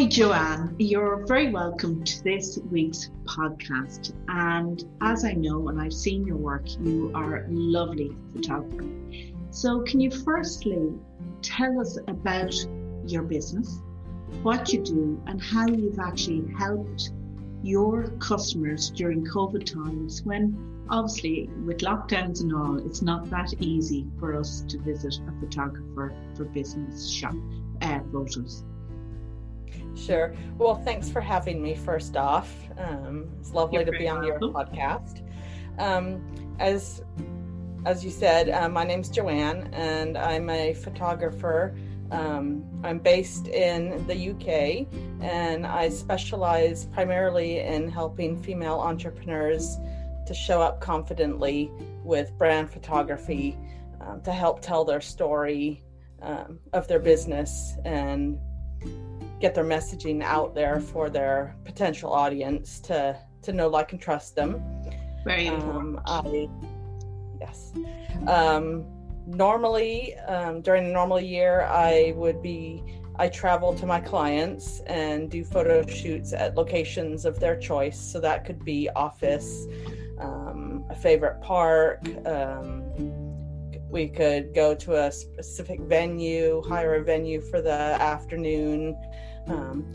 Hi, Joanne. You're very welcome to this week's podcast. And as I know, and I've seen your work, you are a lovely photographer. So, can you firstly tell us about your business, what you do, and how you've actually helped your customers during COVID times when obviously with lockdowns and all, it's not that easy for us to visit a photographer for business shop uh, photos. Sure. Well, thanks for having me. First off, um, it's lovely You're to be on welcome. your podcast. Um, as as you said, uh, my name's Joanne, and I'm a photographer. Um, I'm based in the UK, and I specialize primarily in helping female entrepreneurs to show up confidently with brand photography um, to help tell their story um, of their business and get their messaging out there for their potential audience to to know, like, and trust them. Very um, important. Um, I, yes. Um, normally, um, during a normal year, I would be I travel to my clients and do photo shoots at locations of their choice. So that could be office, um, a favorite park. Um, we could go to a specific venue, hire a venue for the afternoon. Um,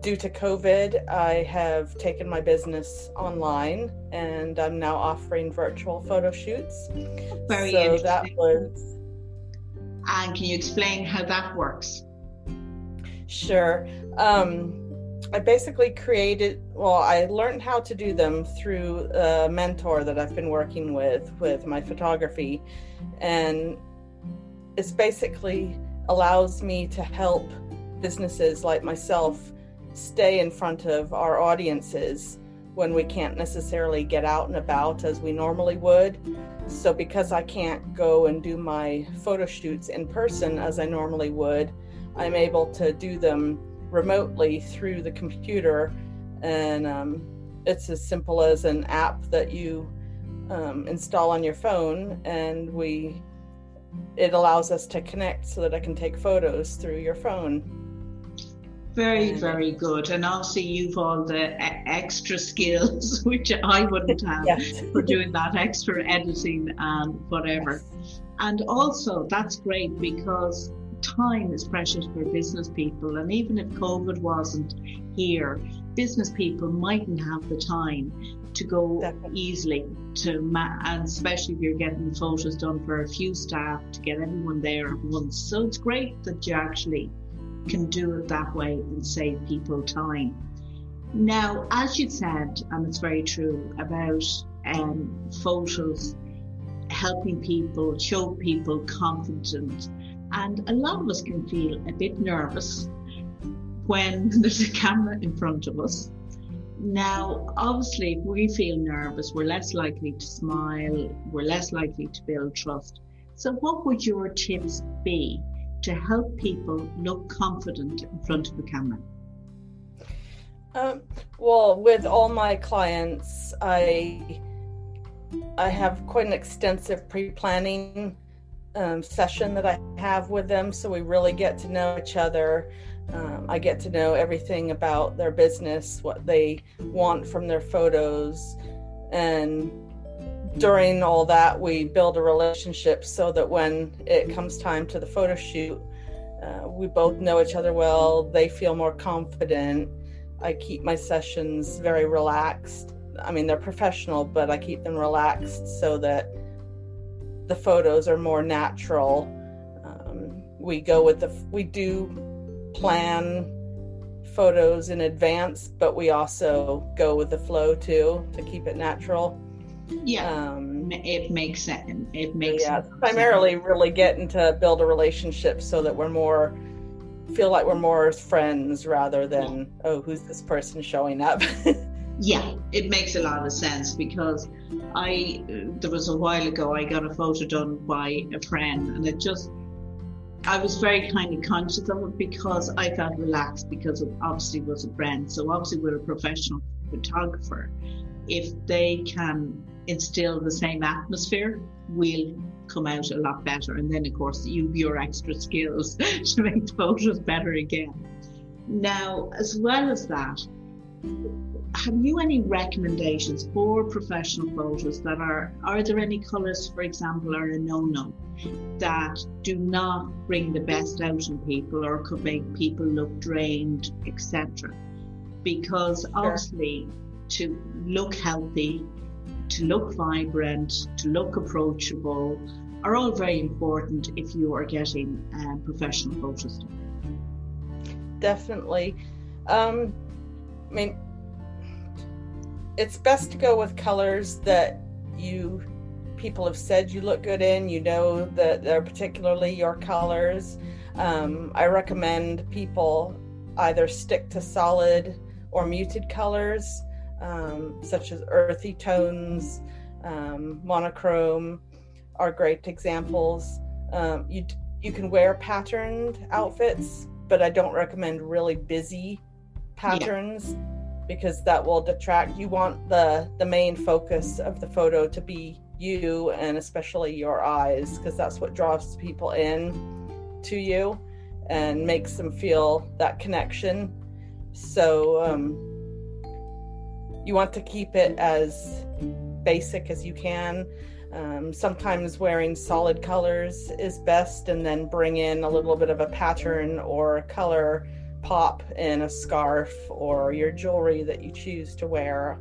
due to COVID, I have taken my business online and I'm now offering virtual photo shoots. Very so interesting. That was, and can you explain how that works? Sure. Um, I basically created, well, I learned how to do them through a mentor that I've been working with, with my photography. And it's basically allows me to help businesses like myself stay in front of our audiences when we can't necessarily get out and about as we normally would. So, because I can't go and do my photo shoots in person as I normally would, I'm able to do them remotely through the computer. And um, it's as simple as an app that you um, install on your phone, and we it allows us to connect so that I can take photos through your phone. Very, very good. And obviously, you've all the extra skills, which I wouldn't have yes. for doing that extra editing and whatever. Yes. And also, that's great because time is precious for business people. And even if COVID wasn't here, business people mightn't have the time to go Definitely. easily to, ma- and especially if you're getting photos done for a few staff to get everyone there at once. So it's great that you actually can do it that way and save people time. Now, as you said, and it's very true about um, photos helping people, show people confidence, and a lot of us can feel a bit nervous when there's a camera in front of us. Now, obviously, if we feel nervous, we're less likely to smile, we're less likely to build trust. So, what would your tips be to help people look confident in front of the camera? Um, well, with all my clients, I I have quite an extensive pre-planning um, session that I have with them, so we really get to know each other. Um, I get to know everything about their business, what they want from their photos, and during all that, we build a relationship so that when it comes time to the photo shoot, uh, we both know each other well. They feel more confident. I keep my sessions very relaxed. I mean, they're professional, but I keep them relaxed so that the photos are more natural. Um, we go with the, we do plan photos in advance, but we also go with the flow too to keep it natural. Yeah, um, it makes sense. It makes yeah, primarily really getting to build a relationship so that we're more feel like we're more friends rather than yeah. oh who's this person showing up. yeah, it makes a lot of sense because I there was a while ago I got a photo done by a friend and it just I was very kind of conscious of it because I felt relaxed because it obviously was a friend. So obviously we're a professional photographer. If they can instill the same atmosphere, we'll come out a lot better. And then, of course, you your extra skills to make the photos better again. Now, as well as that, have you any recommendations for professional photos that are are there any colors for example are a no-no that do not bring the best out in people or could make people look drained etc because obviously to look healthy to look vibrant to look approachable are all very important if you are getting uh, professional photos definitely um, i mean it's best to go with colors that you people have said you look good in. You know that they're particularly your colors. Um, I recommend people either stick to solid or muted colors, um, such as earthy tones, um, monochrome are great examples. Um, you you can wear patterned outfits, but I don't recommend really busy patterns. Yeah because that will detract you want the the main focus of the photo to be you and especially your eyes because that's what draws people in to you and makes them feel that connection so um, you want to keep it as basic as you can um, sometimes wearing solid colors is best and then bring in a little bit of a pattern or a color pop in a scarf or your jewelry that you choose to wear.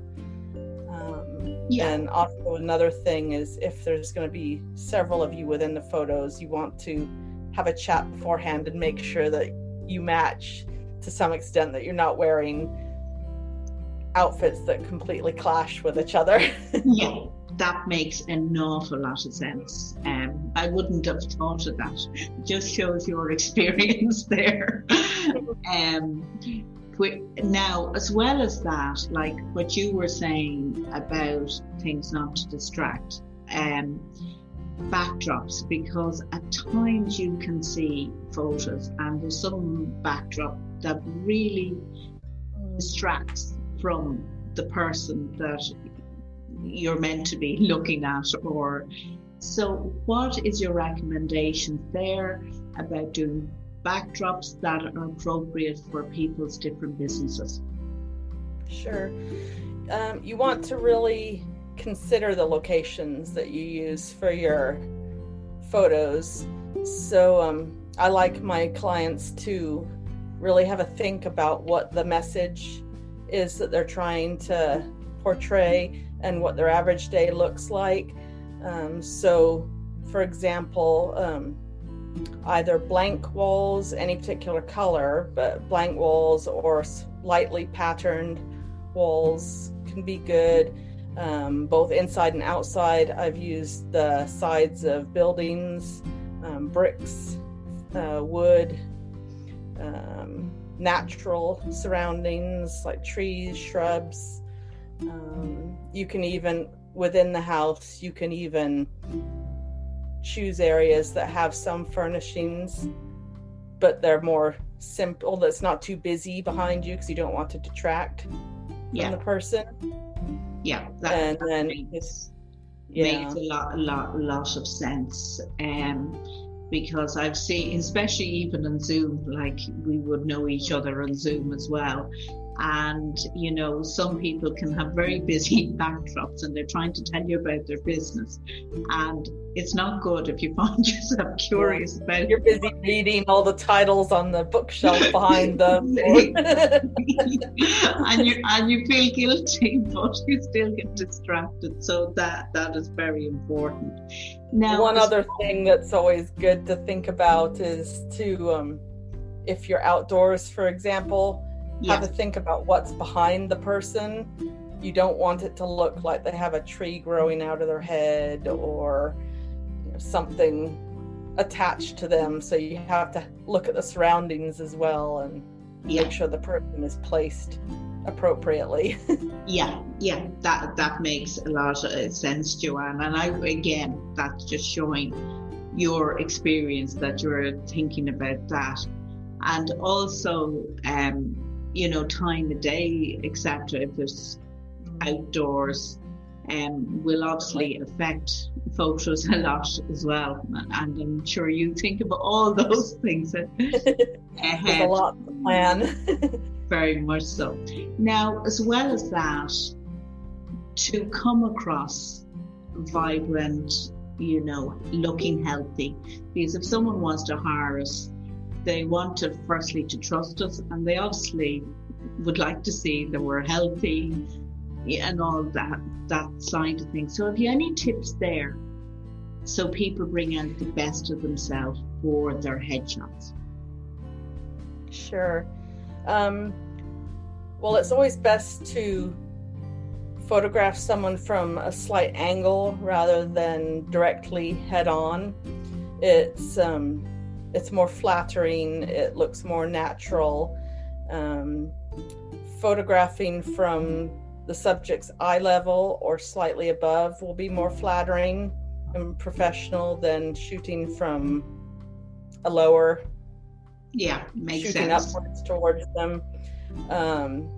Um, yeah. And also, another thing is if there's going to be several of you within the photos, you want to have a chat beforehand and make sure that you match to some extent, that you're not wearing outfits that completely clash with each other. yeah that makes an awful lot of sense. Um, I wouldn't have thought of that. It just shows your experience there. um, now, as well as that, like what you were saying about things not to distract, um, backdrops, because at times you can see photos and there's some backdrop that really distracts from the person that you're meant to be looking at or so what is your recommendation there about doing backdrops that are appropriate for people's different businesses? Sure. Um, you want to really consider the locations that you use for your photos. So um, i like my clients to really have a think about what the message is that they're trying to portray and what their average day looks like. Um, so, for example, um, either blank walls, any particular color, but blank walls or lightly patterned walls can be good. Um, both inside and outside, I've used the sides of buildings, um, bricks, uh, wood, um, natural surroundings like trees, shrubs, um, you can even, within the house, you can even choose areas that have some furnishings, but they're more simple, that's not too busy behind you because you don't want to detract yeah. from the person. Yeah, that, and that then makes, yeah. makes a lot, a lot, a lot of sense. Um, because I've seen, especially even on Zoom, like we would know each other on Zoom as well and you know some people can have very busy backdrops and they're trying to tell you about their business. And it's not good if you find yourself curious yeah. about you're busy reading all the titles on the bookshelf behind them and you and you feel guilty but you still get distracted. So that that is very important. Now one other thing that's always good to think about is to um, if you're outdoors for example yeah. have to think about what's behind the person. You don't want it to look like they have a tree growing out of their head or you know, something attached to them. So you have to look at the surroundings as well and yeah. make sure the person is placed appropriately. yeah, yeah, that that makes a lot of sense, Joanne. And I again, that's just showing your experience that you're thinking about that, and also um, you know, time of day, etc. If it's outdoors, um, will obviously affect photos a lot as well. And I'm sure you think about all those things ahead. A lot to plan. Very much so. Now, as well as that, to come across vibrant, you know, looking healthy, because if someone wants to hire us, they want to firstly to trust us, and they obviously would like to see that we're healthy and all that that side of things. So, have you any tips there so people bring out the best of themselves for their headshots? Sure. Um, well, it's always best to photograph someone from a slight angle rather than directly head on. It's um, it's more flattering. It looks more natural. Um, photographing from the subject's eye level or slightly above will be more flattering and professional than shooting from a lower yeah makes shooting sense upwards towards them um,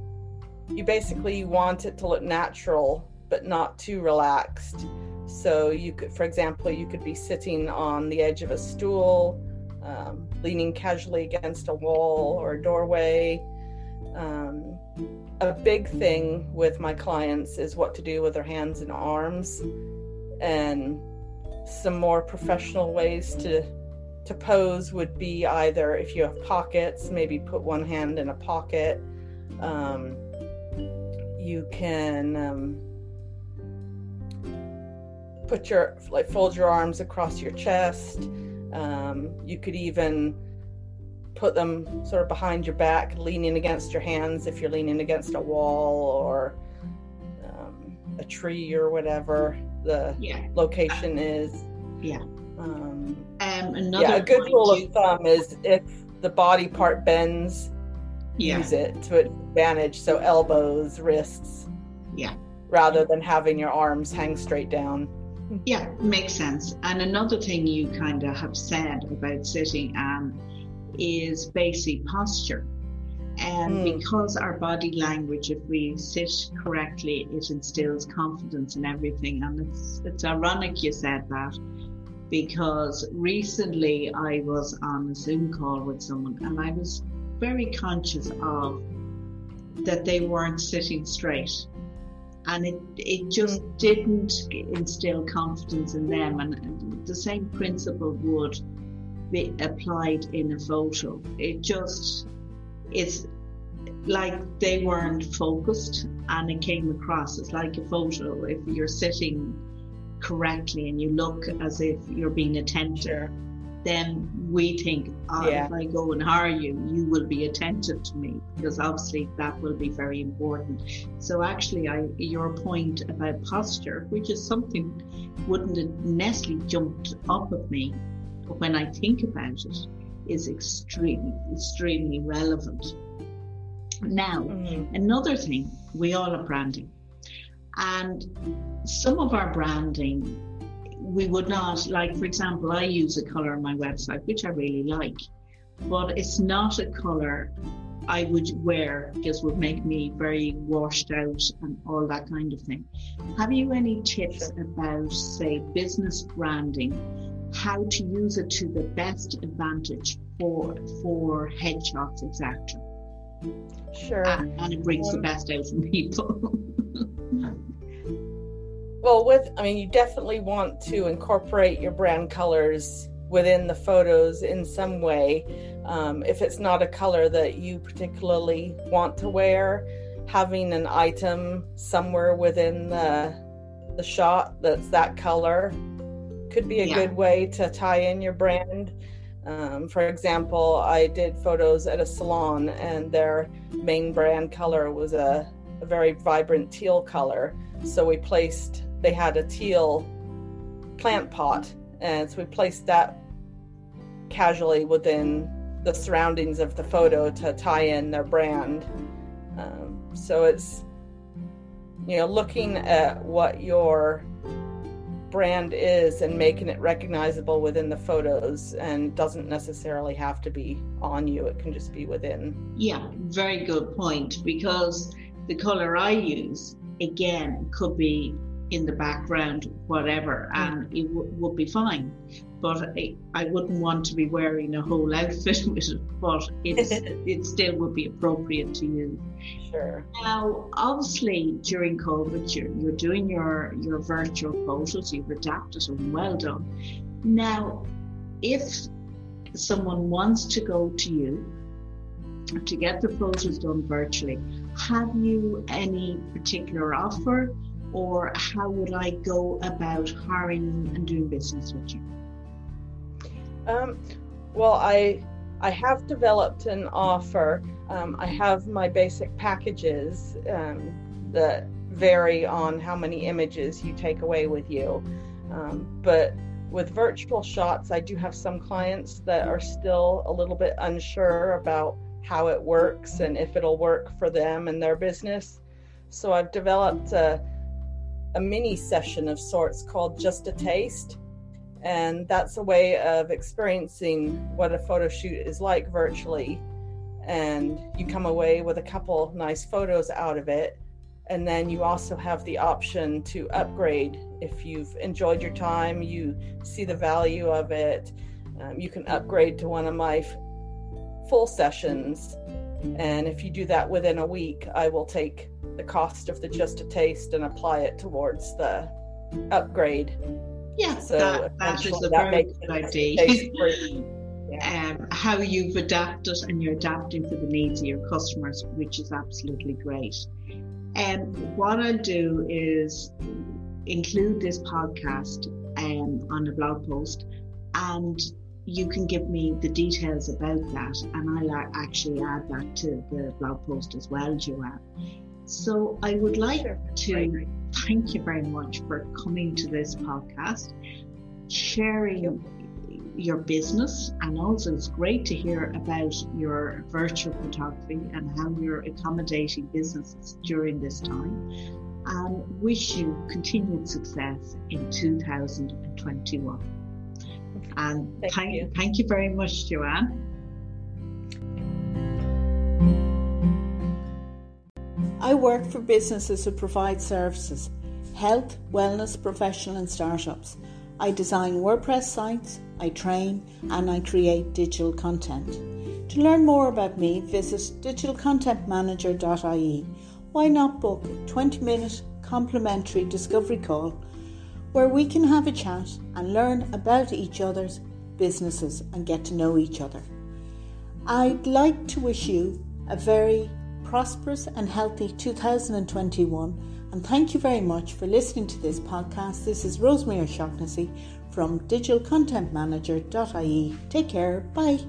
you basically want it to look natural but not too relaxed so you could for example you could be sitting on the edge of a stool um, leaning casually against a wall or a doorway. Um, a big thing with my clients is what to do with their hands and arms and some more professional ways to to pose would be either if you have pockets maybe put one hand in a pocket. Um, you can um, put your like fold your arms across your chest um, you could even put them sort of behind your back, leaning against your hands if you're leaning against a wall or um, a tree or whatever the yeah. location is. Yeah. Um, um, another yeah, a good rule of thumb is if the body part bends, yeah. use it to advantage. So elbows, wrists. Yeah. Rather than having your arms hang straight down. Yeah, makes sense. And another thing you kind of have said about sitting um, is basic posture. And mm. because our body language, if we sit correctly, it instills confidence in everything. And it's it's ironic you said that because recently I was on a Zoom call with someone and I was very conscious of that they weren't sitting straight. And it, it just didn't instill confidence in them. And, and the same principle would be applied in a photo. It just, it's like they weren't focused and it came across. It's like a photo. If you're sitting correctly and you look as if you're being attentive, then we think, oh, yeah. if I go and hire you, you will be attentive to me because obviously that will be very important. So actually, I, your point about posture, which is something wouldn't have necessarily jumped up at me but when I think about it, is extremely, extremely relevant. Now, mm-hmm. another thing, we all are branding. And some of our branding, we would not, like, for example, I use a color on my website, which I really like, but it's not a color I would wear because would make me very washed out and all that kind of thing. Have you any tips about, say, business branding how to use it to the best advantage for for headshots, etc. Sure. And, and, it brings um, the best out of people. well, with I mean, you definitely want to incorporate your brand colors within the photos in some way. Um, if it's not a color that you particularly want to wear, having an item somewhere within the the shot that's that color could be a yeah. good way to tie in your brand. Um, for example, I did photos at a salon, and their main brand color was a, a very vibrant teal color. So we placed, they had a teal plant pot, and so we placed that casually within the surroundings of the photo to tie in their brand. Um, so it's, you know, looking at what your brand is and making it recognizable within the photos and doesn't necessarily have to be on you it can just be within yeah very good point because the color i use again could be in the background, whatever, and it w- would be fine. But I, I, wouldn't want to be wearing a whole outfit with it, but it still would be appropriate to you. Sure. Now, obviously, during COVID, you're, you're doing your, your virtual photos, you've adapted them, well done. Now, if someone wants to go to you to get the photos done virtually, have you any particular offer or how would I go about hiring and doing business with you? Um, well, I I have developed an offer. Um, I have my basic packages um, that vary on how many images you take away with you. Um, but with virtual shots, I do have some clients that are still a little bit unsure about how it works and if it'll work for them and their business. So I've developed a, a mini session of sorts called Just a Taste. And that's a way of experiencing what a photo shoot is like virtually. And you come away with a couple nice photos out of it. And then you also have the option to upgrade if you've enjoyed your time, you see the value of it. Um, you can upgrade to one of my f- full sessions. And if you do that within a week, I will take the cost of the just a taste and apply it towards the upgrade. Yeah, so that, that is a that very good idea. um, how you've adapted and you're adapting for the needs of your customers, which is absolutely great. And um, what I'll do is include this podcast um, on a blog post and you can give me the details about that and I'll actually add that to the blog post as well, Joanne. So I would like to thank you very much for coming to this podcast, sharing your business, and also it's great to hear about your virtual photography and how you're accommodating businesses during this time. And wish you continued success in 2021. And thank, thank you. thank you very much, Joanne. I work for businesses who provide services health, wellness, professional, and startups. I design WordPress sites, I train, and I create digital content. To learn more about me, visit digitalcontentmanager.ie. Why not book a 20 minute complimentary discovery call where we can have a chat and learn about each other's businesses and get to know each other? I'd like to wish you a very prosperous and healthy 2021. And thank you very much for listening to this podcast. This is Rosemary O'Shaughnessy from digitalcontentmanager.ie. Take care. Bye.